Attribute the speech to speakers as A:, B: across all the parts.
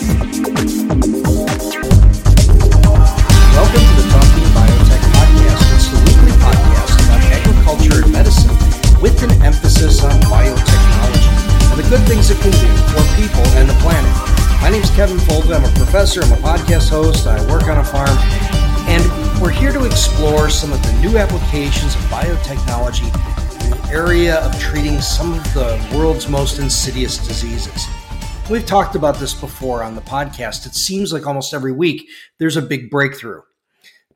A: Welcome to the Talking Biotech Podcast. It's the weekly podcast about agriculture and medicine with an emphasis on biotechnology and the good things it can do for people and the planet. My name is Kevin Folta. I'm a professor, I'm a podcast host, I work on a farm, and we're here to explore some of the new applications of biotechnology in the area of treating some of the world's most insidious diseases. We've talked about this before on the podcast. It seems like almost every week there's a big breakthrough.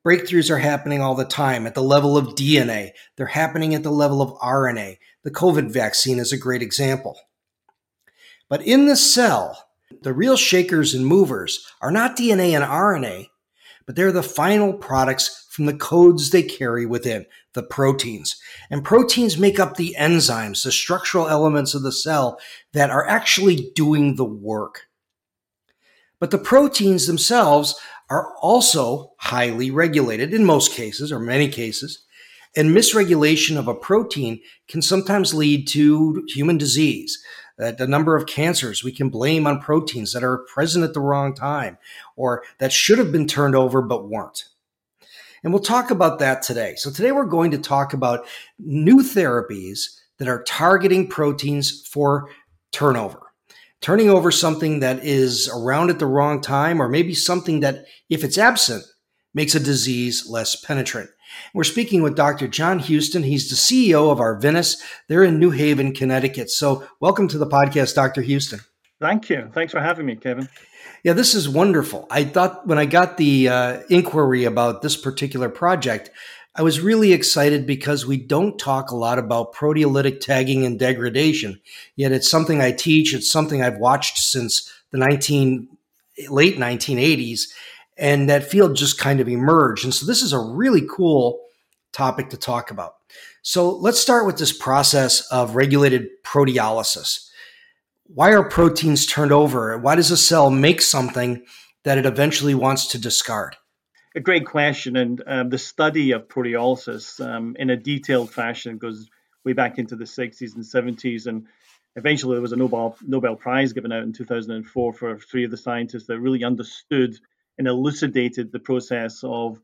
A: Breakthroughs are happening all the time at the level of DNA, they're happening at the level of RNA. The COVID vaccine is a great example. But in the cell, the real shakers and movers are not DNA and RNA, but they're the final products from the codes they carry within, the proteins. And proteins make up the enzymes, the structural elements of the cell that are actually doing the work. But the proteins themselves are also highly regulated in most cases, or many cases. And misregulation of a protein can sometimes lead to human disease that the number of cancers we can blame on proteins that are present at the wrong time or that should have been turned over but weren't. And we'll talk about that today. So, today we're going to talk about new therapies that are targeting proteins for turnover. Turning over something that is around at the wrong time, or maybe something that, if it's absent, makes a disease less penetrant. We're speaking with Dr. John Houston. He's the CEO of Arvinas. They're in New Haven, Connecticut. So, welcome to the podcast, Dr. Houston.
B: Thank you. Thanks for having me, Kevin.
A: Yeah, this is wonderful. I thought when I got the uh, inquiry about this particular project, I was really excited because we don't talk a lot about proteolytic tagging and degradation. Yet it's something I teach. It's something I've watched since the 19 late 1980s and that field just kind of emerged. And so this is a really cool topic to talk about. So let's start with this process of regulated proteolysis. Why are proteins turned over? Why does a cell make something that it eventually wants to discard?
B: A great question. And um, the study of proteolysis um, in a detailed fashion goes way back into the 60s and 70s. And eventually there was a Nobel, Nobel Prize given out in 2004 for three of the scientists that really understood and elucidated the process of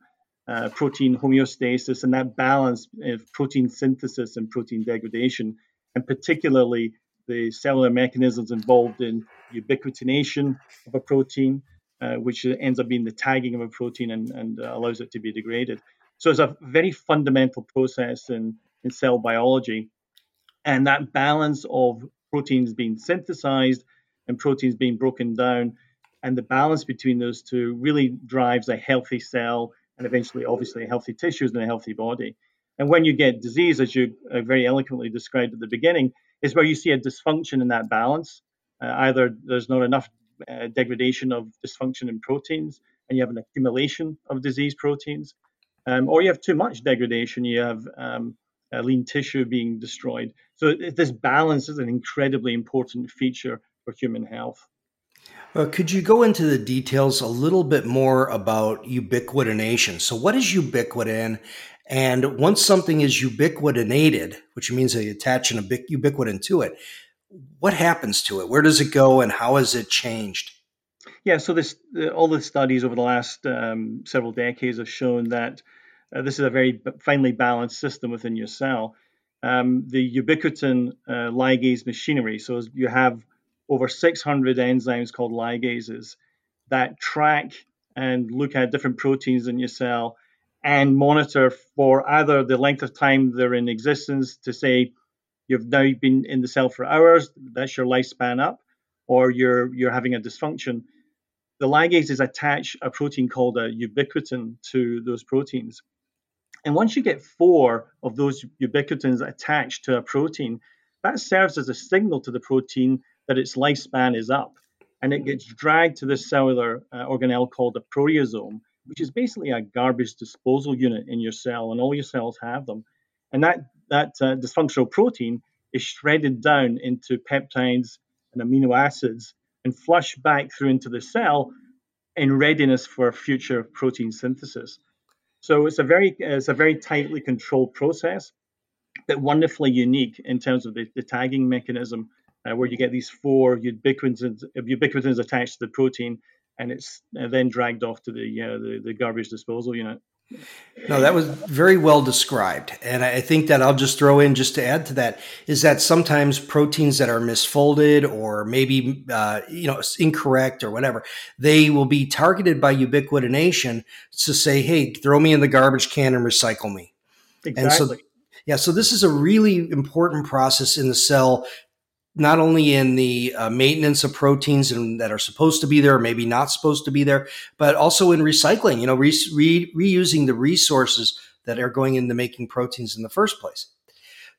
B: uh, protein homeostasis and that balance of protein synthesis and protein degradation, and particularly the cellular mechanisms involved in ubiquitination of a protein, uh, which ends up being the tagging of a protein and, and uh, allows it to be degraded. So it's a very fundamental process in, in cell biology. And that balance of proteins being synthesized and proteins being broken down and the balance between those two really drives a healthy cell and eventually, obviously, healthy tissues and a healthy body. And when you get disease, as you uh, very eloquently described at the beginning, is where you see a dysfunction in that balance. Uh, either there's not enough uh, degradation of dysfunction in proteins, and you have an accumulation of disease proteins, um, or you have too much degradation. You have um, lean tissue being destroyed. So this balance is an incredibly important feature for human health.
A: Uh, could you go into the details a little bit more about ubiquitination? So, what is ubiquitin? And once something is ubiquitinated, which means they attach an ubiquitin to it, what happens to it? Where does it go, and how has it changed?
B: Yeah, so this all the studies over the last um, several decades have shown that uh, this is a very finely balanced system within your cell. Um, the ubiquitin uh, ligase machinery. So you have over 600 enzymes called ligases that track and look at different proteins in your cell and monitor for either the length of time they're in existence to say you've now been in the cell for hours, that's your lifespan up, or you're you're having a dysfunction. The ligases attach a protein called a ubiquitin to those proteins. And once you get four of those ubiquitins attached to a protein, that serves as a signal to the protein that its lifespan is up. and it gets dragged to this cellular uh, organelle called a proteasome, which is basically a garbage disposal unit in your cell, and all your cells have them. And that that uh, dysfunctional protein is shredded down into peptides and amino acids and flushed back through into the cell in readiness for future protein synthesis. So it's a very it's a very tightly controlled process, but wonderfully unique in terms of the, the tagging mechanism, uh, where you get these four ubiquitins, ubiquitins attached to the protein, and it's uh, then dragged off to the, uh, the the garbage disposal unit.
A: No, that was very well described. And I think that I'll just throw in, just to add to that, is that sometimes proteins that are misfolded or maybe, uh, you know, incorrect or whatever, they will be targeted by ubiquitination to say, hey, throw me in the garbage can and recycle me.
B: Exactly. And
A: so, yeah, so this is a really important process in the cell not only in the uh, maintenance of proteins and that are supposed to be there, or maybe not supposed to be there, but also in recycling. You know, re- re- reusing the resources that are going into making proteins in the first place.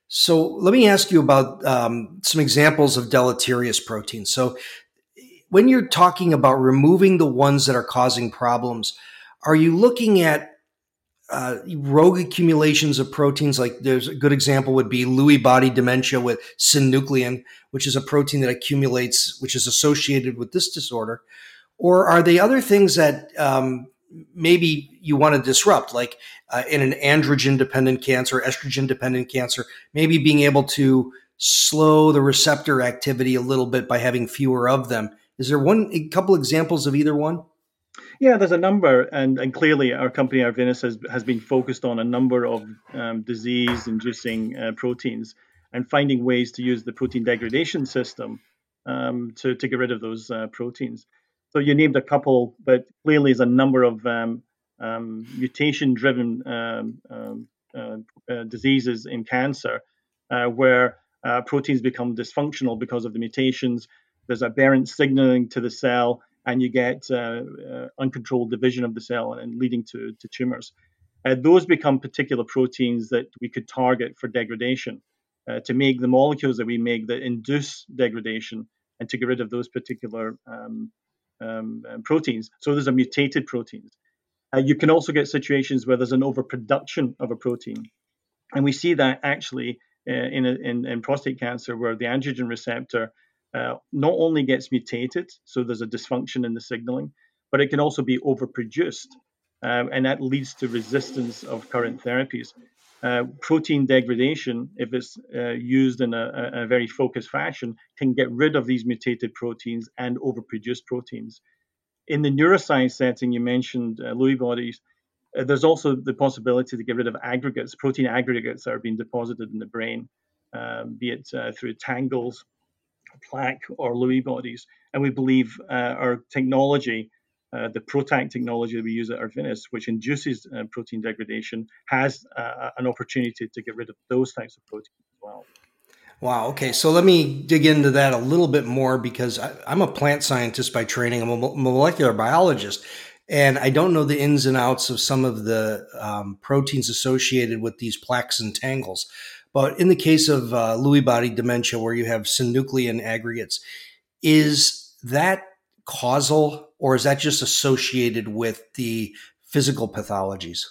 A: So let me ask you about um, some examples of deleterious proteins. So when you're talking about removing the ones that are causing problems, are you looking at uh, rogue accumulations of proteins. Like there's a good example would be Lewy body dementia with synuclein, which is a protein that accumulates, which is associated with this disorder. Or are they other things that um, maybe you want to disrupt, like uh, in an androgen dependent cancer, estrogen dependent cancer, maybe being able to slow the receptor activity a little bit by having fewer of them? Is there one, a couple examples of either one?
B: Yeah, there's a number, and, and clearly our company Arvinas has, has been focused on a number of um, disease-inducing uh, proteins and finding ways to use the protein degradation system um, to, to get rid of those uh, proteins. So you named a couple, but clearly there's a number of um, um mutation-driven um, um, uh, uh, diseases in cancer uh, where uh, proteins become dysfunctional because of the mutations. There's aberrant signaling to the cell and you get uh, uh, uncontrolled division of the cell and leading to, to tumors. Uh, those become particular proteins that we could target for degradation uh, to make the molecules that we make that induce degradation and to get rid of those particular um, um, um proteins. So those are mutated proteins. Uh, you can also get situations where there's an overproduction of a protein. And we see that actually uh, in, in, in prostate cancer, where the androgen receptor uh, not only gets mutated, so there's a dysfunction in the signaling, but it can also be overproduced, um, and that leads to resistance of current therapies. Uh, protein degradation, if it's uh, used in a, a, very focused fashion, can get rid of these mutated proteins and overproduced proteins. In the neuroscience setting, you mentioned uh, Lewy bodies. Uh, there's also the possibility to get rid of aggregates, protein aggregates that are being deposited in the brain, um, be it uh, through tangles plaque or Lewy bodies. And we believe uh, our technology, uh, the PROTAC technology that we use at Arvinas, which induces uh, protein degradation, has uh, an opportunity to get rid of those types of proteins as well.
A: Wow. Okay. So let me dig into that a little bit more because I, am a plant scientist by training. I'm a molecular biologist, and I don't know the ins and outs of some of the um, proteins associated with these plaques and tangles. But in the case of uh, Lewy body dementia, where you have synuclein aggregates, is that causal or is that just associated with the physical pathologies?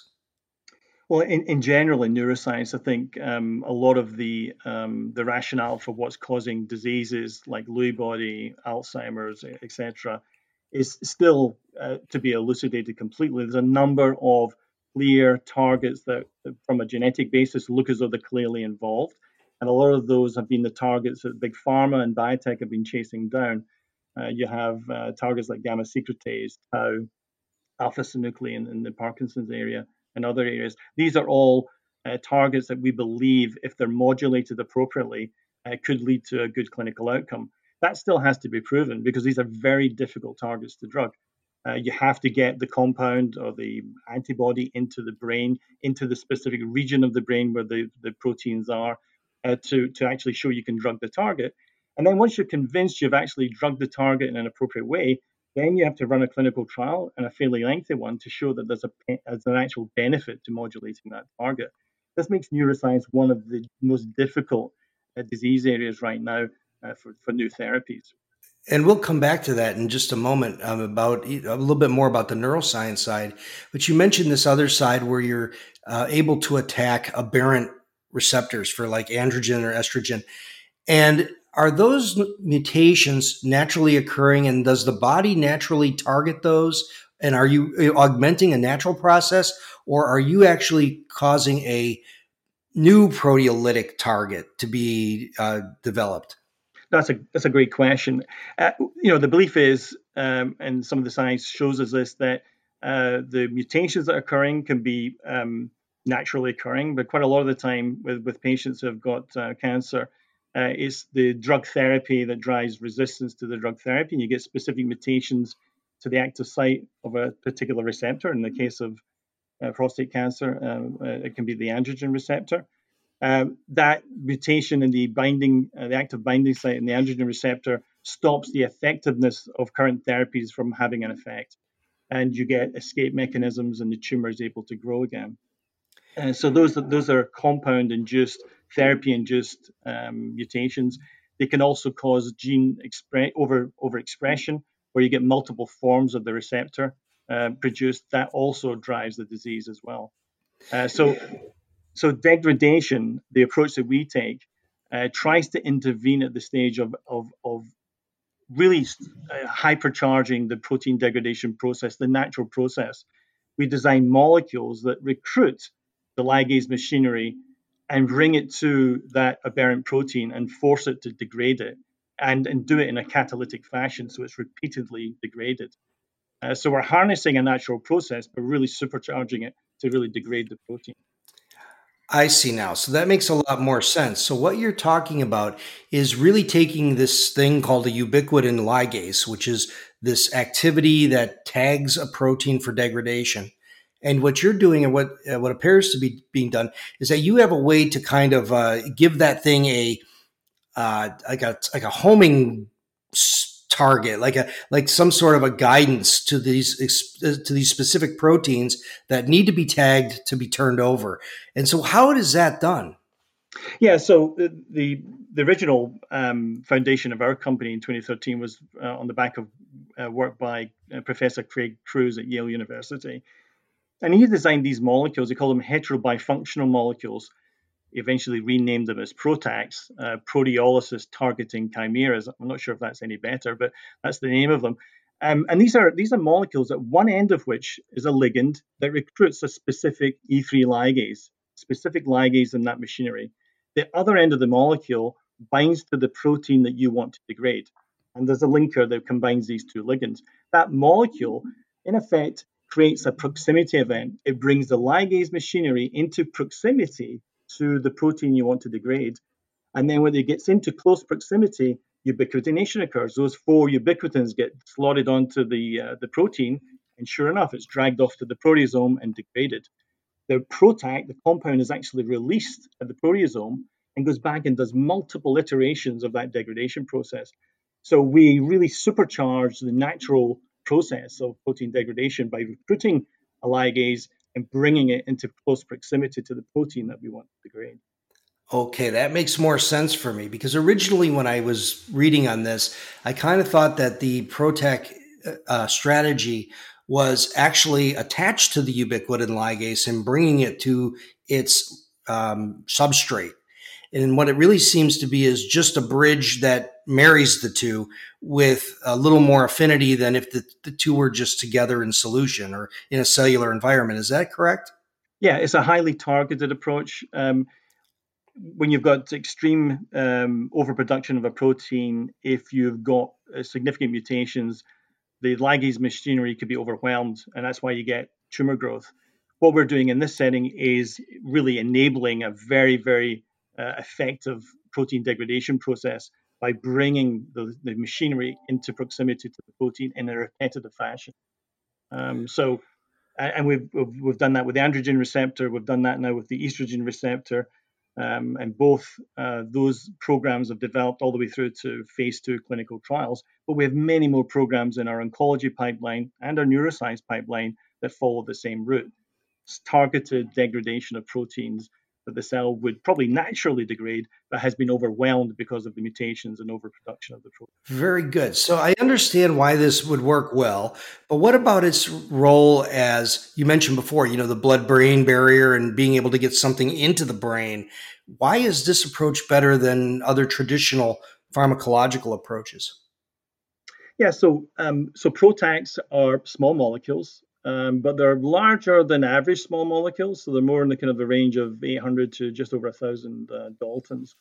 B: Well, in, in general, in neuroscience, I think um, a lot of the um, the rationale for what's causing diseases like Lewy body, Alzheimer's, etc., is still uh, to be elucidated completely. There's a number of clear targets that, from a genetic basis, look as though they're clearly involved. And a lot of those have been the targets that big pharma and biotech have been chasing down. Uh, you have uh, targets like gamma secretase, tau, alpha synuclein in the Parkinson's area, and other areas. These are all uh, targets that we believe, if they're modulated appropriately, uh, could lead to a good clinical outcome. That still has to be proven because these are very difficult targets to drug. Uh, you have to get the compound or the antibody into the brain, into the specific region of the brain where the, the proteins are, uh, to, to actually show you can drug the target. And then once you're convinced you've actually drugged the target in an appropriate way, then you have to run a clinical trial and a fairly lengthy one to show that there's, a, there's an actual benefit to modulating that target. This makes neuroscience one of the most difficult uh, disease areas right now uh, for, for new therapies.
A: And we'll come back to that in just a moment um, about a little bit more about the neuroscience side. But you mentioned this other side where you're uh, able to attack aberrant receptors for like androgen or estrogen. And are those mutations naturally occurring and does the body naturally target those? And are you augmenting a natural process or are you actually causing a new proteolytic target to be uh, developed?
B: That's a that's a great question. Uh, you know, the belief is, um, and some of the science shows us this, that uh, the mutations that are occurring can be um, naturally occurring, but quite a lot of the time with, with patients who have got uh, cancer, uh, it's the drug therapy that drives resistance to the drug therapy, and you get specific mutations to the active site of a particular receptor. In the case of uh, prostate cancer, um, uh, it can be the androgen receptor. Um, that mutation in the binding, uh, the active binding site in the androgen receptor stops the effectiveness of current therapies from having an effect, and you get escape mechanisms, and the tumor is able to grow again. So those those are compound-induced, therapy-induced um, mutations. They can also cause gene expre- over overexpression, where you get multiple forms of the receptor uh, produced. That also drives the disease as well. Uh, so so degradation, the approach that we take, uh, tries to intervene at the stage of, of, of really uh, hypercharging the protein degradation process, the natural process. We design molecules that recruit the ligase machinery and bring it to that aberrant protein and force it to degrade it and, and do it in a catalytic fashion so it's repeatedly degraded. Uh, so we're harnessing a natural process, but really supercharging it to really degrade the protein.
A: I see now. So that makes a lot more sense. So what you're talking about is really taking this thing called a ubiquitin ligase, which is this activity that tags a protein for degradation. And what you're doing and what uh, what appears to be being done is that you have a way to kind of uh, give that thing a uh, like a like a homing target, like a like some sort of a guidance to these to these specific proteins that need to be tagged to be turned over. And so, how is that done?
B: Yeah, so the the, original um, foundation of our company in 2013 was uh, on the back of uh, work by uh, Professor Craig Crews at Yale University, and he designed these molecules. He called them heterobifunctional molecules eventually renamed them as PROTACs, uh, proteolysis targeting chimeras. I'm not sure if that's any better, but that's the name of them. Um, and these are these are molecules at one end of which is a ligand that recruits a specific E3 ligase, specific ligase in that machinery. The other end of the molecule binds to the protein that you want to degrade. And there's a linker that combines these two ligands. That molecule, in effect, creates a proximity event. It brings the ligase machinery into proximity to the protein you want to degrade. And then when it gets into close proximity, ubiquitination occurs. Those four ubiquitins get slotted onto the, uh, the protein, and sure enough, it's dragged off to the proteasome and degraded. The PROTAC, the compound, is actually released at the proteasome and goes back and does multiple iterations of that degradation process. So we really supercharge the natural process of protein degradation by recruiting a ligase and bringing it into close proximity to the protein that we want to degrade.
A: Okay, that makes more sense for me because originally when I was reading on this, I kind of thought that the PROTAC uh, strategy was actually attached to the ubiquitin ligase and bringing it to its um, substrate. And what it really seems to be is just a bridge that marries the two with a little more affinity than if the, the two were just together in solution or in a cellular environment. Is that correct?
B: Yeah, it's a highly targeted approach. Um, when you've got extreme um, overproduction of a protein, if you've got uh, significant mutations, the ligase machinery could be overwhelmed, and that's why you get tumor growth. What we're doing in this setting is really enabling a very, very uh, effective protein degradation process by bringing the, the, machinery into proximity to the protein in a repetitive fashion. Um, so, and we've, we've done that with the androgen receptor. We've done that now with the estrogen receptor. Um, and both uh, those programs have developed all the way through to phase two clinical trials. But we have many more programs in our oncology pipeline and our neuroscience pipeline that follow the same route. It's targeted degradation of proteins that the cell would probably naturally degrade, but has been overwhelmed because of the mutations and overproduction of the protein.
A: Very good. So I understand why this would work well, but what about its role as you mentioned before, you know, the blood brain barrier and being able to get something into the brain? Why is this approach better than other traditional pharmacological approaches?
B: Yeah, so um, so PROTACs are small molecules um, but they're larger than average small molecules, so they're more in the kind of the range of 800 to just over 1,000 uh, daltons.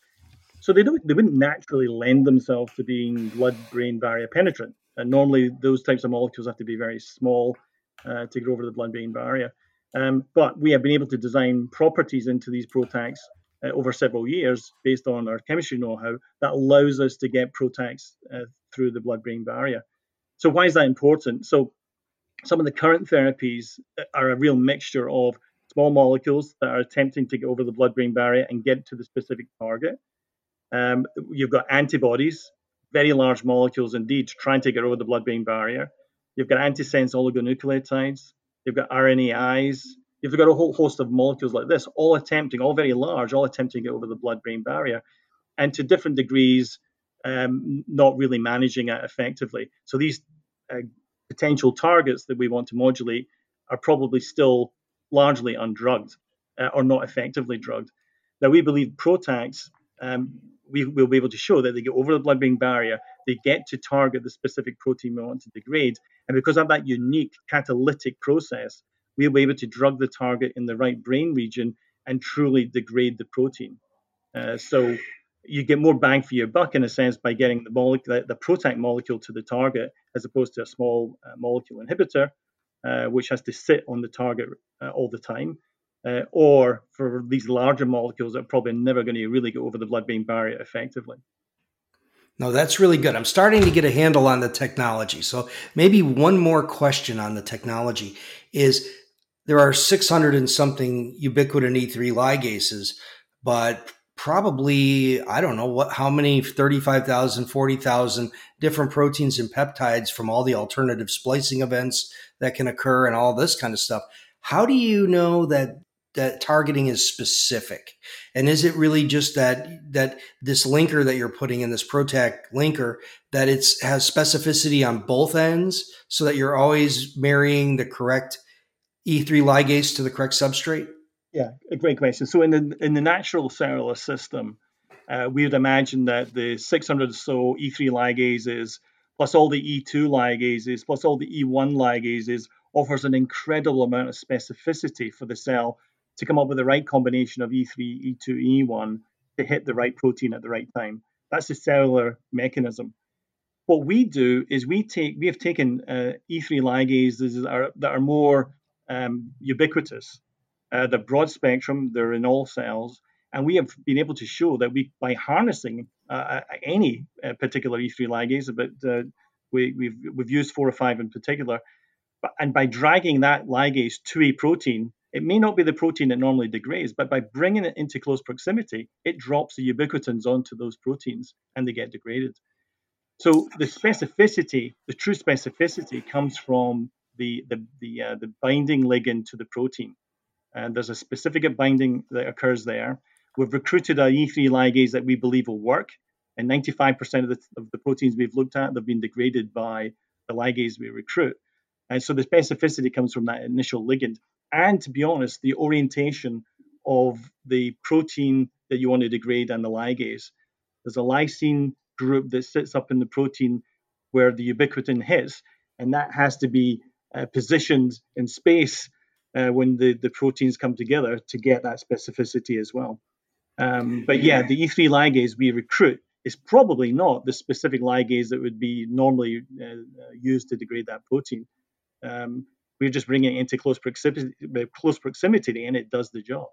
B: So they don't they wouldn't naturally lend themselves to being blood-brain barrier penetrant. And normally those types of molecules have to be very small uh, to get over the blood-brain barrier. Um, but we have been able to design properties into these PROTACs uh, over several years based on our chemistry know-how that allows us to get PROTACs uh, through the blood-brain barrier. So why is that important? So some of the current therapies are a real mixture of small molecules that are attempting to get over the blood brain barrier and get to the specific target. Um, you've got antibodies, very large molecules indeed, trying to get over the blood brain barrier. You've got antisense oligonucleotides, you've got RNAs, you've got a whole host of molecules like this, all attempting, all very large, all attempting to get over the blood brain barrier. And to different degrees, um, not really managing it effectively. So these uh, potential targets that we want to modulate are probably still largely undrugged uh, or not effectively drugged. Now, we believe PROTACs, um, we will be able to show that they get over the blood brain barrier, they get to target the specific protein we want to degrade. And because of that unique catalytic process, we'll be able to drug the target in the right brain region and truly degrade the protein. Uh, so you get more bang for your buck in a sense by getting the molecule, the, PROTAC molecule to the target, as opposed to a small uh, molecule inhibitor, uh, which has to sit on the target uh, all the time. Uh, or for these larger molecules that are probably never going to really go over the blood-brain barrier effectively.
A: No, that's really good. I'm starting to get a handle on the technology. So maybe one more question on the technology is there are 600 and something ubiquitin E3 ligases, but probably i don't know what how many 35,000 40,000 different proteins and peptides from all the alternative splicing events that can occur and all this kind of stuff. How do you know that that targeting is specific? And is it really just that that this linker that you're putting in this protac linker that it's has specificity on both ends so that you're always marrying the correct e3 ligase to the correct substrate
B: yeah, a great question. So in the in the natural cellular system, uh, we would imagine that the 600 or so E3 ligases, plus all the E2 ligases, plus all the E1 ligases, offers an incredible amount of specificity for the cell to come up with the right combination of E3, E2, E1 to hit the right protein at the right time. That's the cellular mechanism. What we do is we take we have taken uh, E3 ligases that are, that are more um, ubiquitous uh, the broad spectrum, they're in all cells. And we have been able to show that we, by harnessing uh, uh any uh, particular E3 ligase, but uh, we, we've, we've used four or five in particular, but, and by dragging that ligase to a protein, it may not be the protein that normally degrades, but by bringing it into close proximity, it drops the ubiquitins onto those proteins and they get degraded. So the specificity, the true specificity, comes from the the the, uh, the binding ligand to the protein and there's a specific binding that occurs there. We've recruited a E3 ligase that we believe will work, and 95% of the, of the proteins we've looked at have been degraded by the ligase we recruit. And so the specificity comes from that initial ligand. And to be honest, the orientation of the protein that you want to degrade and the ligase. There's a lysine group that sits up in the protein where the ubiquitin hits, and that has to be uh, positioned in space uh, when the, the proteins come together to get that specificity as well. Um, but yeah, the E3 ligase we recruit is probably not the specific ligase that would be normally uh, used to degrade that protein. Um, we're just bringing it into close proximity, close proximity, and it does the job.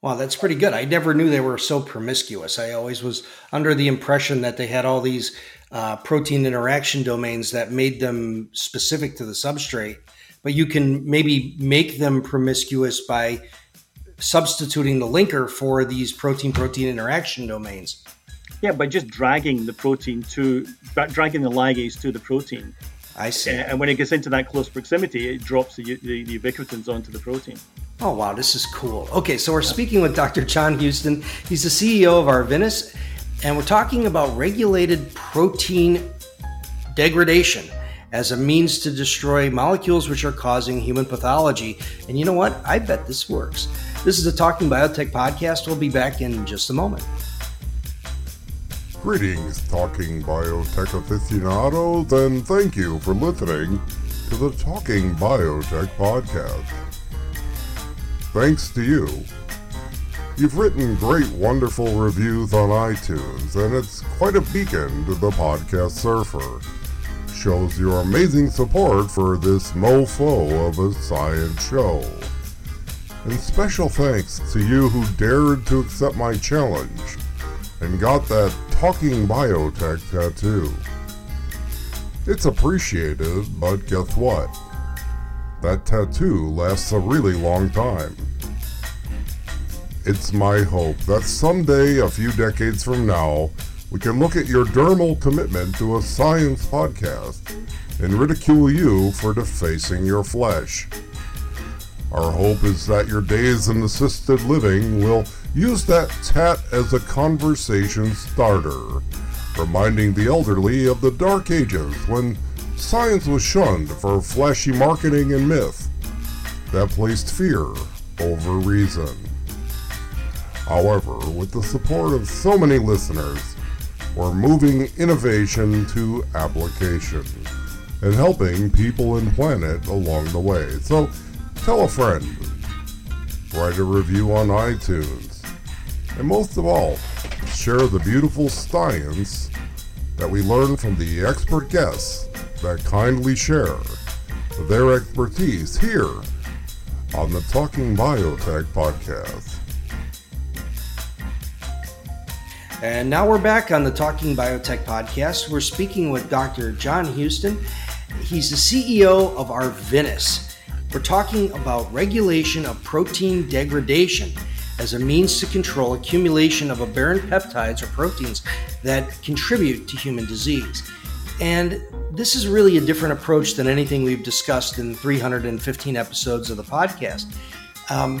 A: Wow, that's pretty good. I never knew they were so promiscuous. I always was under the impression that they had all these uh, protein interaction domains that made them specific to the substrate but you can maybe make them promiscuous by substituting the linker for these protein protein interaction domains.
B: Yeah, by just dragging the protein to dragging the ligase to the protein.
A: I see.
B: And when it gets into that close proximity, it drops the, the, the ubiquitins onto the protein.
A: Oh, wow, this is cool. Okay, so we're speaking with Dr. John Houston. He's the CEO of Arvinas, and we're talking about regulated protein degradation as a means to destroy molecules which are causing human pathology. And you know what? I bet this works. This is the Talking Biotech podcast. We'll be back in just a moment.
C: Greetings, Talking Biotech aficionados, and thank you for listening to the Talking Biotech podcast. Thanks to you. You've written great, wonderful reviews on iTunes, and it's quite a beacon to the podcast surfer. Shows your amazing support for this mofo of a science show. And special thanks to you who dared to accept my challenge and got that Talking Biotech tattoo. It's appreciated, but guess what? That tattoo lasts a really long time. It's my hope that someday, a few decades from now, we can look at your dermal commitment to a science podcast and ridicule you for defacing your flesh. Our hope is that your days in assisted living will use that tat as a conversation starter reminding the elderly of the dark ages when science was shunned for flashy marketing and myth that placed fear over reason. However, with the support of so many listeners, we're moving innovation to application and helping people and planet along the way. So tell a friend, write a review on iTunes, and most of all, share the beautiful science that we learn from the expert guests that kindly share their expertise here on the Talking Biotech podcast.
A: And now we're back on the Talking Biotech podcast. We're speaking with Dr. John Houston. He's the CEO of Arvinas. We're talking about regulation of protein degradation as a means to control accumulation of aberrant peptides or proteins that contribute to human disease. And this is really a different approach than anything we've discussed in 315 episodes of the podcast. Um,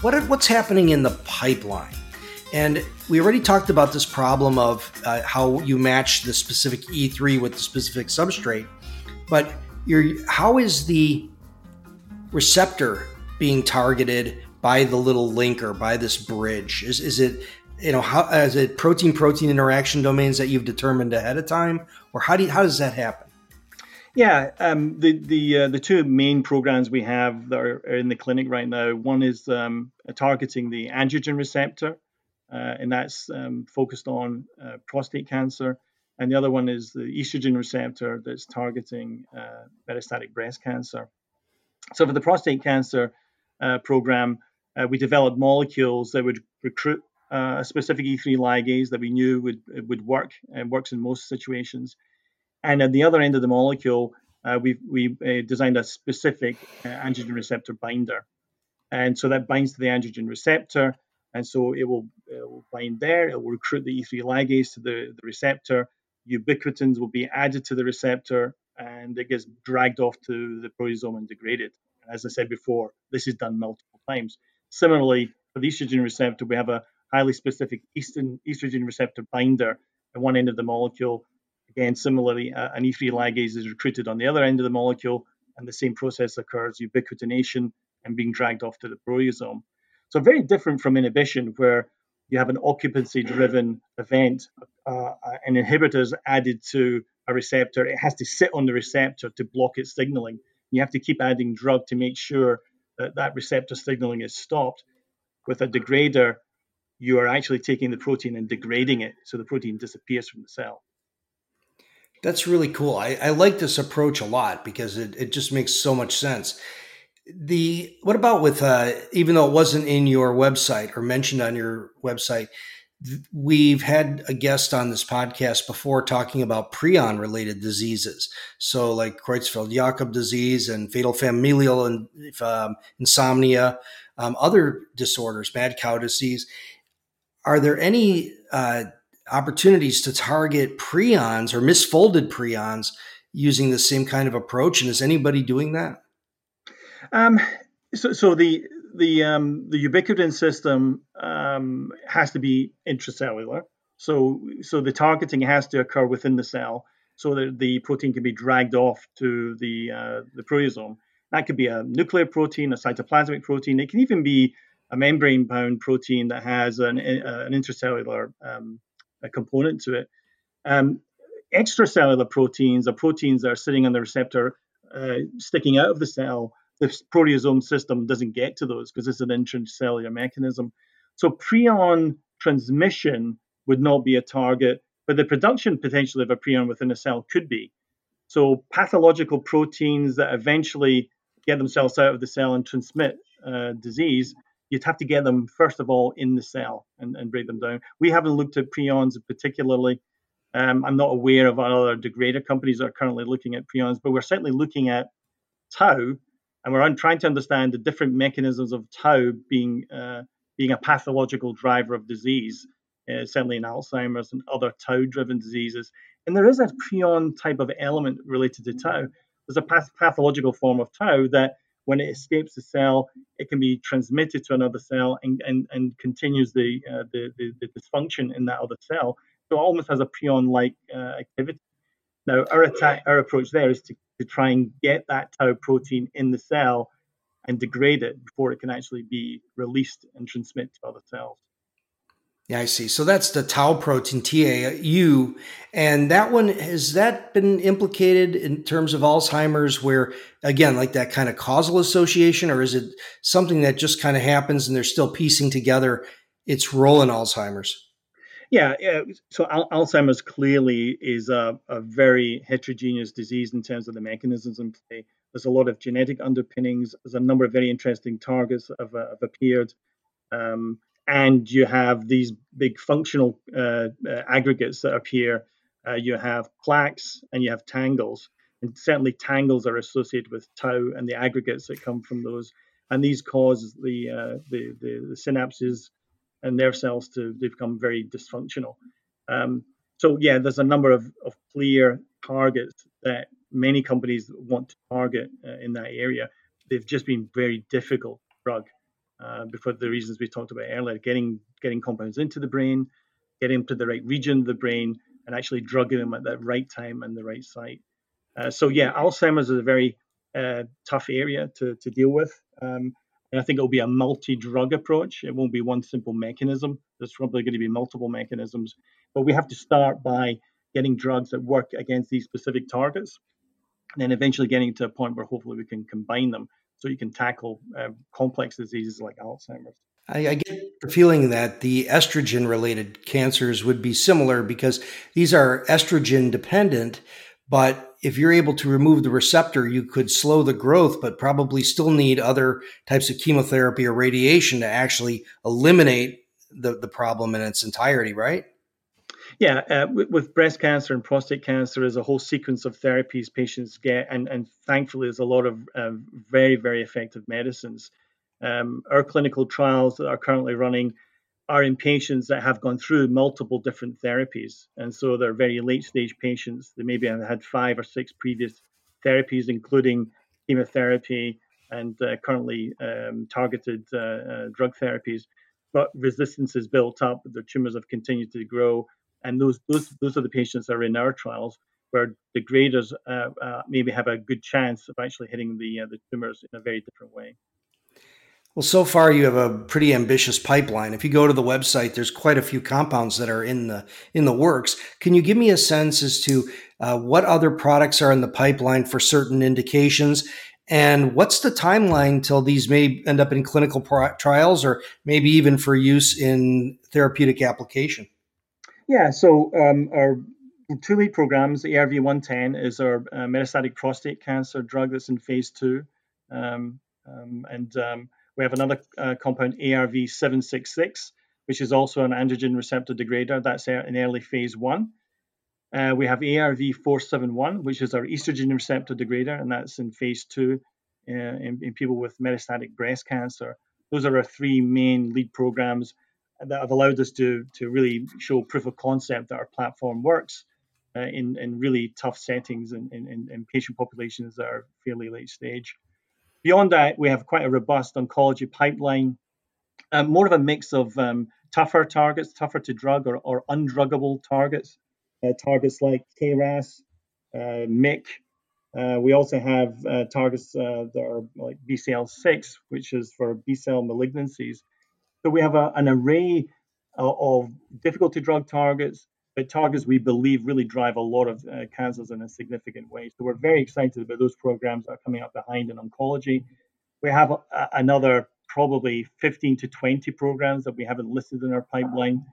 A: what what's happening in the pipeline? And we already talked about this problem of uh, how you match the specific E3 with the specific substrate, but how is the receptor being targeted by the little linker, by this bridge? Is, is it you know how is it protein protein interaction domains that you've determined ahead of time, or how do you, how does that happen?
B: Yeah, um, the the uh, the two main programs we have that are, in the clinic right now. One is um, targeting the androgen receptor, uh, and that's um, focused on uh, prostate cancer. And the other one is the estrogen receptor that's targeting uh, metastatic breast cancer. So for the prostate cancer uh, program, uh, we developed molecules that would recruit uh, a specific E3 ligase that we knew would would work and works in most situations. And at the other end of the molecule, uh, we we uh, designed a specific uh, androgen receptor binder, and so that binds to the androgen receptor, and so it will, it will bind there. It will recruit the E3 ligase to the, the receptor. Ubiquitins will be added to the receptor, and it gets dragged off to the proteasome and degraded. As I said before, this is done multiple times. Similarly, for the estrogen receptor, we have a highly specific estrogen receptor binder at one end of the molecule. Again, similarly, an E3 ligase is recruited on the other end of the molecule, and the same process occurs ubiquitination and being dragged off to the proteasome. So, very different from inhibition, where you have an occupancy driven event, uh, an inhibitor is added to a receptor. It has to sit on the receptor to block its signaling. You have to keep adding drug to make sure that that receptor signaling is stopped. With a degrader, you are actually taking the protein and degrading it so the protein disappears from the cell.
A: That's really cool. I, I like this approach a lot because it, it just makes so much sense. The what about with uh, even though it wasn't in your website or mentioned on your website, we've had a guest on this podcast before talking about prion related diseases. So, like Creutzfeldt Jakob disease and fatal familial and um, insomnia, um, other disorders, mad cow disease are there any uh, opportunities to target prions or misfolded prions using the same kind of approach? And is anybody doing that?
B: Um, so, so the the um, the ubiquitin system um, has to be intracellular. So so the targeting has to occur within the cell so that the protein can be dragged off to the uh, the proteasome. That could be a nuclear protein, a cytoplasmic protein. It can even be a membrane-bound protein that has an, an intracellular um, component to it. Um, extracellular proteins are proteins that are sitting on the receptor, uh, sticking out of the cell. The proteasome system doesn't get to those because it's an intracellular mechanism. So prion transmission would not be a target, but the production potentially of a prion within a cell could be. So pathological proteins that eventually get themselves out of the cell and transmit uh, disease, you'd have to get them first of all in the cell and, and break them down. We haven't looked at prions particularly um, I'm not aware of other degrader companies that are currently looking at prions, but we're certainly looking at tau, and we're trying to understand the different mechanisms of tau being uh, being a pathological driver of disease, uh, certainly in Alzheimer's and other tau-driven diseases. And there is a prion type of element related to tau. There's a path- pathological form of tau that when it escapes the cell, it can be transmitted to another cell and, and, and continues the, uh, the, the, the dysfunction in that other cell. So it almost has a prion-like uh, activity. Now, our attack, our approach there is to, to try and get that tau protein in the cell and degrade it before it can actually be released and transmit to other cells.
A: Yeah, I see. So that's the tau protein TAU, and that one has that been implicated in terms of Alzheimer's, where again, like that kind of causal association, or is it something that just kind of happens and they're still piecing together its role in Alzheimer's?
B: Yeah, yeah. So al- Alzheimer's clearly is a, a, very heterogeneous disease in terms of the mechanisms in play. There's a lot of genetic underpinnings. There's a number of very interesting targets that have, uh, have appeared. Um, and you have these big functional uh, uh, aggregates that appear. Uh, you have plaques and you have tangles. And certainly tangles are associated with tau and the aggregates that come from those. And these cause the, uh, the, the, the synapses and nerve cells to become very dysfunctional. Um, so yeah, there's a number of, of clear targets that many companies want to target uh, in that area. They've just been very difficult drug uh, for the reasons we talked about earlier. Getting getting compounds into the brain, getting to the right region of the brain, and actually drugging them at the right time and the right site. Uh, so yeah, Alzheimer's is a very uh, tough area to, to deal with. Um, and I think it'll be a multi drug approach. It won't be one simple mechanism. There's probably going to be multiple mechanisms. But we have to start by getting drugs that work against these specific targets, and then eventually getting to a point where hopefully we can combine them so you can tackle uh, complex diseases like Alzheimer's.
A: I, I, get the feeling that the estrogen related cancers would be similar because these are estrogen dependent, but if you're able to remove the receptor, you could slow the growth, but probably still need other types of chemotherapy or radiation to actually eliminate the, the problem in its entirety, right?
B: Yeah, uh, with, with, breast cancer and prostate cancer, there's a whole sequence of therapies patients get, and, and thankfully, there's a lot of uh, very, very effective medicines. Um, our clinical trials that are currently running are in patients that have gone through multiple different therapies. And so they're very late stage patients. They maybe have had five or six previous therapies, including chemotherapy and uh, currently um, targeted uh, uh, drug therapies. But resistance is built up, their tumors have continued to grow. And those, those, those are the patients that are in our trials where degraders uh, uh, maybe have a good chance of actually hitting the, uh, the tumors in a very different way.
A: Well, so far you have a pretty ambitious pipeline. If you go to the website, there's quite a few compounds that are in the in the works. Can you give me a sense as to uh, what other products are in the pipeline for certain indications, and what's the timeline till these may end up in clinical pro- trials, or maybe even for use in therapeutic application?
B: Yeah, so um, our two lead programs, the ARV-110 is our uh, metastatic prostate cancer drug that's in phase two, um, um, and um, we have another uh, compound, ARV766, which is also an androgen receptor degrader. That's in early phase one. Uh, we have ARV471, which is our estrogen receptor degrader, and that's in phase two uh, in, in, people with metastatic breast cancer. Those are our three main lead programs that have allowed us to, to really show proof of concept that our platform works uh, in, in really tough settings and in, in, in patient populations that are fairly late stage. Beyond that, we have quite a robust oncology pipeline, uh, more of a mix of um, tougher targets, tougher to drug or, or undruggable targets, uh, targets like KRAS, uh. Uh, we also have uh, targets uh, that are like BCL6, which is for B cell malignancies. So we have a, an array of, of difficult to drug targets, but targets we believe really drive a lot of uh, cancers in a significant way. So we're very excited about those programs that are coming up behind in oncology. We have a, another probably 15 to 20 programs that we haven't listed in our pipeline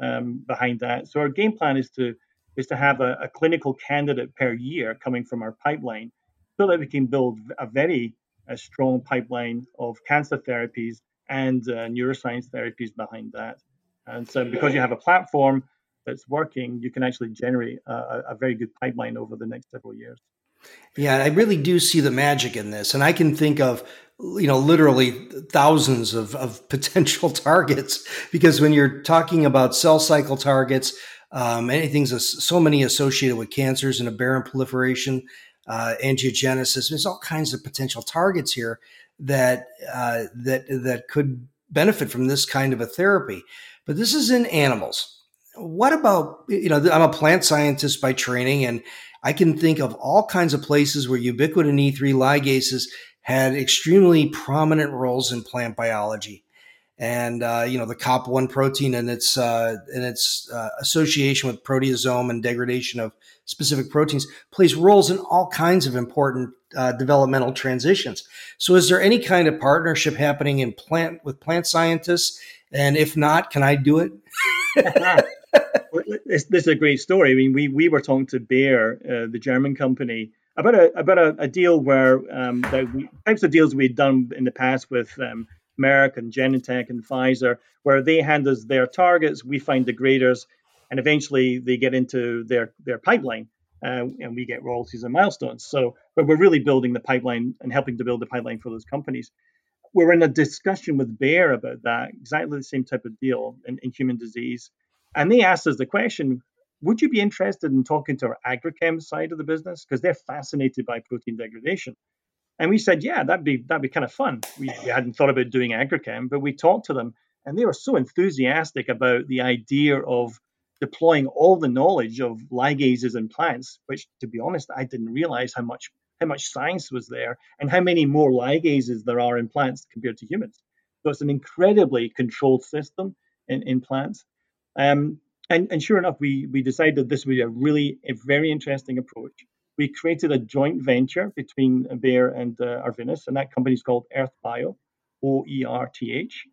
B: um, behind that. So our game plan is to is to have a, a, clinical candidate per year coming from our pipeline, so that we can build a very a strong pipeline of cancer therapies and uh, neuroscience therapies behind that. And so, because you have a platform that's working, you can actually generate a, a very good pipeline over the next several years.
A: Yeah, I really do see the magic in this. And I can think of, you know, literally thousands of, of potential targets because when you're talking about cell cycle targets, um, anything's so many associated with cancers and aberrant proliferation, uh, angiogenesis, there's all kinds of potential targets here that, uh, that, that could benefit from this kind of a therapy. But this is in animals. What about, you know, I'm a plant scientist by training and I can think of all kinds of places where ubiquitin E3 ligases had extremely prominent roles in plant biology. And uh, you know the COP1 protein and its uh, and its uh, association with proteasome and degradation of specific proteins plays roles in all kinds of important uh, developmental transitions. So, is there any kind of partnership happening in plant with plant scientists? And if not, can I do it?
B: this, this, is a great story. I mean, we we were talking to Bayer, uh, the German company, about a about a, a deal where um, the types of deals we'd done in the past with um, Merck and Genentech and Pfizer, where they hand us their targets, we find degraders, and eventually they get into their their pipeline. Uh, and we get royalties and milestones. So, but we're really building the pipeline and helping to build the pipeline for those companies. We're in a discussion with Bayer about that, exactly the same type of deal in, in human disease. And they asked us the question Would you be interested in talking to our agrichem side of the business? Because they're fascinated by protein degradation. And we said, Yeah, that'd be that'd be kind of fun. We, we hadn't thought about doing agrichem, but we talked to them and they were so enthusiastic about the idea of deploying all the knowledge of ligases in plants, which to be honest, I didn't realize how much how much science was there and how many more ligases there are in plants compared to humans. So it's an incredibly controlled system in, in plants. Um, and, and sure enough, we, we decided this would be a really a very interesting approach. We created a joint venture between Bayer and uh, Arvinas, and that company is called Oerth Bio, O E R T H.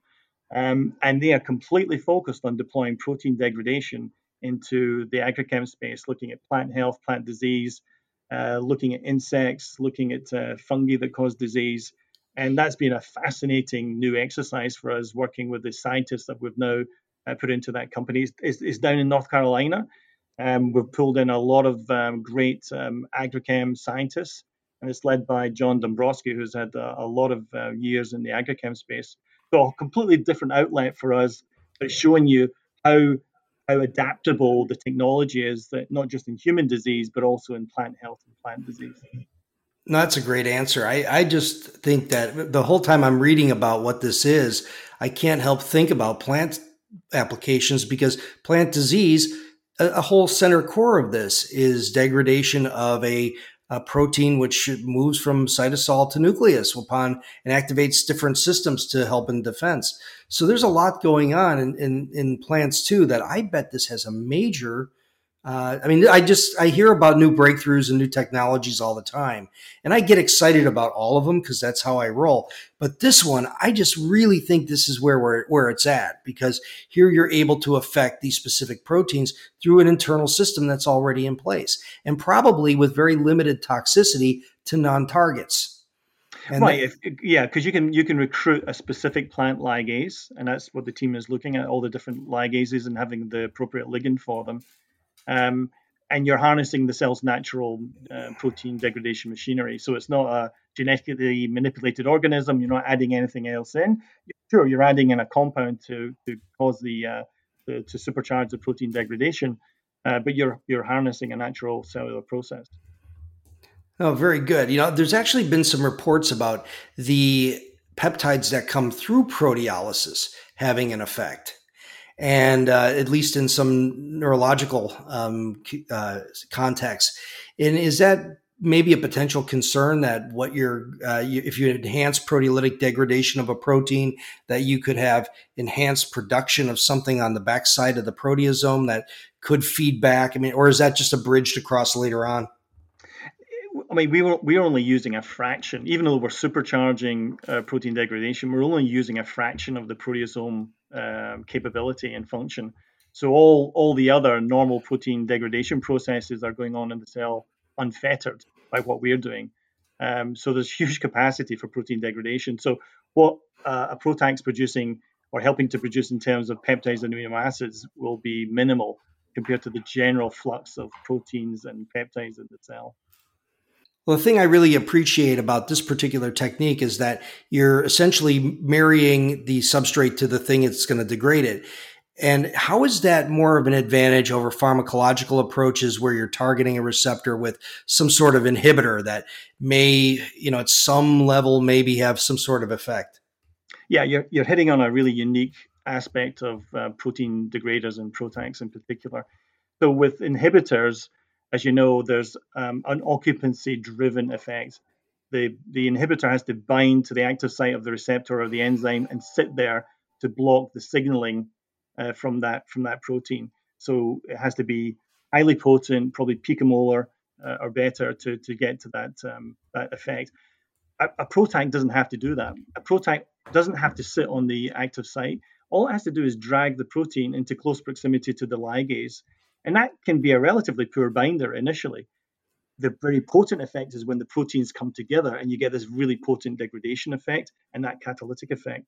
B: Um, and they are completely focused on deploying protein degradation into the agrichem space, looking at plant health, plant disease, uh, looking at insects, looking at uh, fungi that cause disease. And that's been a fascinating new exercise for us working with the scientists that we've now uh, put into that company is, is down in North Carolina. Um, we've pulled in a lot of um, great um, agrichem scientists, and it's led by John Dombrosky, who's had a, a lot of uh, years in the agrichem space. So a completely different outlet for us, but showing you how how adaptable the technology is, that not just in human disease, but also in plant health and plant disease.
A: No, that's a great answer. I, I just think that the whole time I'm reading about what this is, I can't help think about plant applications because plant disease, a, a whole center core of this is degradation of a, a, protein which moves from cytosol to nucleus upon and activates different systems to help in defense. So there's a lot going on in, in, in plants too that I bet this has a major uh, I mean, I just I hear about new breakthroughs and new technologies all the time, and I get excited about all of them because that's how I roll. But this one, I just really think this is where we're where it's at because here you're able to affect these specific proteins through an internal system that's already in place, and probably with very limited toxicity to non-targets.
B: And right, if, yeah, because you can you can recruit a specific plant ligase, and that's what the team is looking at all the different ligases and having the appropriate ligand for them um, and you're harnessing the cell's natural uh, protein degradation machinery. So it's not a genetically manipulated organism. You're not adding anything else in. Sure, you're adding in a compound to to cause the, uh, the to supercharge the protein degradation, uh, but you're you're harnessing a natural cellular process.
A: Oh, very good. You know, there's actually been some reports about the peptides that come through proteolysis having an effect. And uh, at least in some neurological um, uh, contexts. And is that maybe a potential concern that what you're, uh, you, if you enhance proteolytic degradation of a protein, that you could have enhanced production of something on the backside of the proteasome that could feed back? I mean, or is that just a bridge to cross later on?
B: I mean, we were we are only using a fraction, even though we're supercharging uh, protein degradation. We're only using a fraction of the proteasome um, capability and function. So all all the other normal protein degradation processes are going on in the cell unfettered by what we're doing. Um, so there's huge capacity for protein degradation. So what uh, a PROTAC's producing or helping to produce in terms of peptides and amino acids will be minimal compared to the general flux of proteins and peptides in the cell.
A: Well, the thing I really appreciate about this particular technique is that you're essentially marrying the substrate to the thing that's going to degrade it. And how is that more of an advantage over pharmacological approaches where you're targeting a receptor with some sort of inhibitor that may, you know, at some level maybe have some sort of effect?
B: Yeah, you're, you're hitting on a really unique aspect of uh, protein degraders and PROTACs in particular. So with inhibitors, as you know, there's um, an occupancy driven effect. The, the inhibitor has to bind to the active site of the receptor or the enzyme and sit there to block the signaling uh, from that from that protein. So it has to be highly potent, probably picomolar uh, or better to, to get to that um, that effect. A, a doesn't have to do that. A PROTAC doesn't have to sit on the active site. All it has to do is drag the protein into close proximity to the ligase and that can be a relatively poor binder initially. The very potent effect is when the proteins come together and you get this really potent degradation effect and that catalytic effect.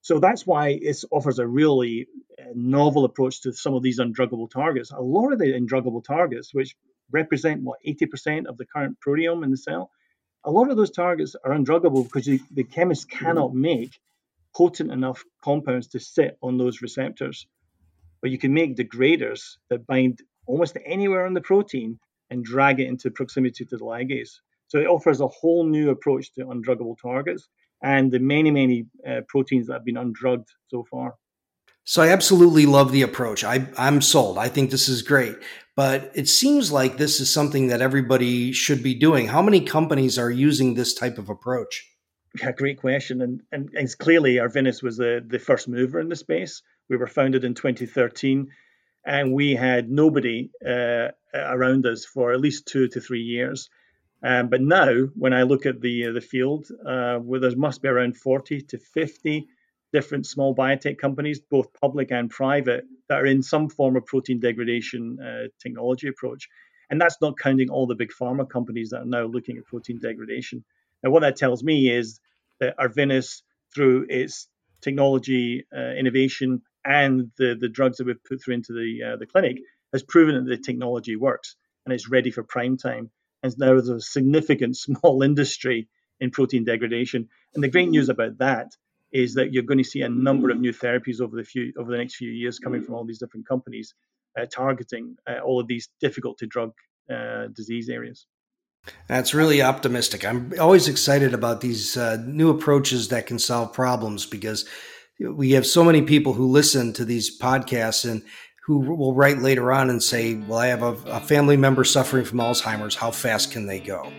B: So that's why it offers a really uh, novel approach to some of these undruggable targets. A lot of the undruggable targets, which represent what 80% of the current proteome in the cell, a lot of those targets are undruggable because the chemists cannot make potent enough compounds to sit on those receptors but you can make degraders that bind almost anywhere on the protein and drag it into proximity to the ligase. So it offers a whole new approach to undruggable targets and the many, many uh, proteins that have been undrugged so far.
A: So I absolutely love the approach. I, I'm sold. I think this is great. But it seems like this is something that everybody should be doing. How many companies are using this type of approach?
B: Yeah, great question. And, and, and clearly, Arvinas was the, the first mover in the space. We were founded in 2013, and we had nobody uh, around us for at least two to three years. Um, but now, when I look at the uh, the field, uh, there must be around 40 to 50 different small biotech companies, both public and private, that are in some form of protein degradation uh, technology approach. And that's not counting all the big pharma companies that are now looking at protein degradation. Now, what that tells me is that Arvinas, through its technology uh, innovation and the, the drugs that we've put through into the, uh, the clinic, has proven that the technology works and it's ready for prime time. And now there's a significant small industry in protein degradation. And the great news about that is that you're going to see a number of new therapies over the few over the next few years coming from all these different companies uh, targeting uh, all of these difficult to drug uh, disease areas.
A: That's really optimistic. I'm always excited about these uh, new approaches that can solve problems because we have so many people who listen to these podcasts and who will write later on and say, Well, I have a, a family member suffering from Alzheimer's. How fast can they go?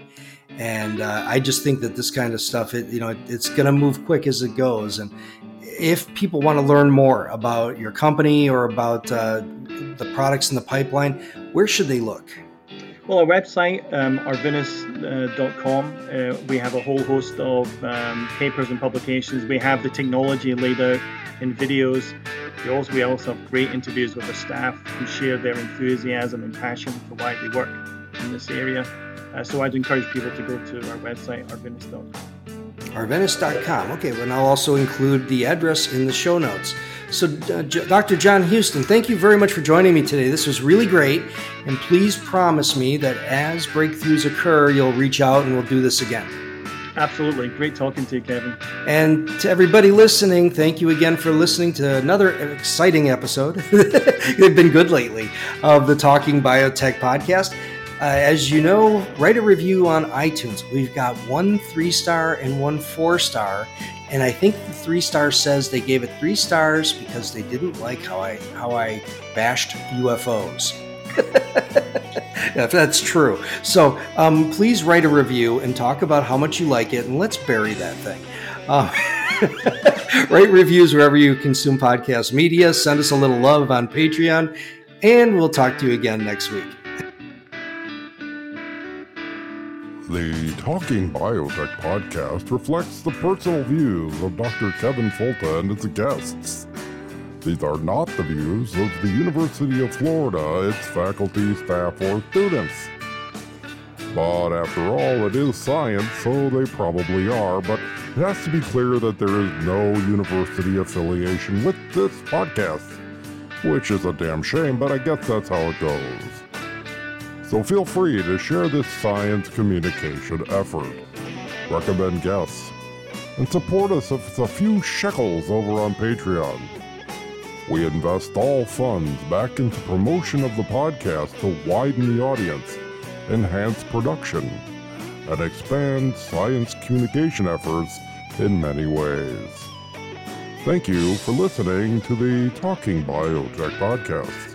A: And uh, I just think that this kind of stuff, it, you know, it, it's going to move quick as it goes. And if people want to learn more about your company or about uh, the products in the pipeline, where should they look?
B: Well, our website, um, arvinas.com, uh, we have a whole host of um, papers and publications. We have the technology laid out in videos. We also, we also have great interviews with the staff who share their enthusiasm and passion for why they work in this area. Uh, so I'd encourage people to go to our website, arvinas.com.
A: Arvinas.com. Okay, well, I'll also include the address in the show notes. So, uh, J- Dr. John Houston, thank you very much for joining me today. This was really great. And please promise me that as breakthroughs occur, you'll reach out and we'll do this again.
B: Absolutely. Great talking to you, Kevin.
A: And to everybody listening, thank you again for listening to another exciting episode. They've been good lately of the Talking Biotech podcast. Uh, as you know, write a review on iTunes. We've got one three star and one four star, and I think the three star says they gave it three stars because they didn't like how I how I bashed UFOs. if that's true. So um, please write a review and talk about how much you like it, and let's bury that thing. Uh, write reviews wherever you consume podcast media. Send us a little love on Patreon, and we'll talk to you again next week.
C: The Talking Biotech podcast reflects the personal views of Dr. Kevin Folta and its guests. These are not the views of the University of Florida, its faculty, staff, or students. But after all, it is science, so they probably are, but it has to be clear that there is no university affiliation with this podcast, which is a damn shame, but I guess that's how it goes. So feel free to share this science communication effort, recommend guests, and support us with a few shekels over on Patreon. We invest all funds back into promotion of the podcast to widen the audience, enhance production, and expand science communication efforts in many ways. Thank you for listening to the Talking Biotech podcast.